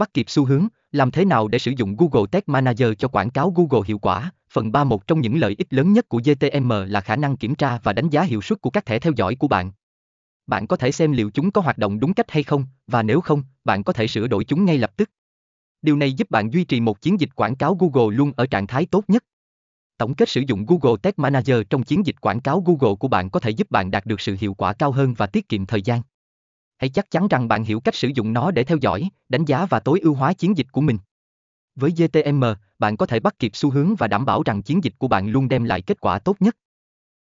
Bắt kịp xu hướng, làm thế nào để sử dụng Google Tag Manager cho quảng cáo Google hiệu quả? Phần 3 một trong những lợi ích lớn nhất của GTM là khả năng kiểm tra và đánh giá hiệu suất của các thẻ theo dõi của bạn. Bạn có thể xem liệu chúng có hoạt động đúng cách hay không, và nếu không, bạn có thể sửa đổi chúng ngay lập tức. Điều này giúp bạn duy trì một chiến dịch quảng cáo Google luôn ở trạng thái tốt nhất. Tổng kết sử dụng Google Tag Manager trong chiến dịch quảng cáo Google của bạn có thể giúp bạn đạt được sự hiệu quả cao hơn và tiết kiệm thời gian. Hãy chắc chắn rằng bạn hiểu cách sử dụng nó để theo dõi, đánh giá và tối ưu hóa chiến dịch của mình. Với GTM, bạn có thể bắt kịp xu hướng và đảm bảo rằng chiến dịch của bạn luôn đem lại kết quả tốt nhất.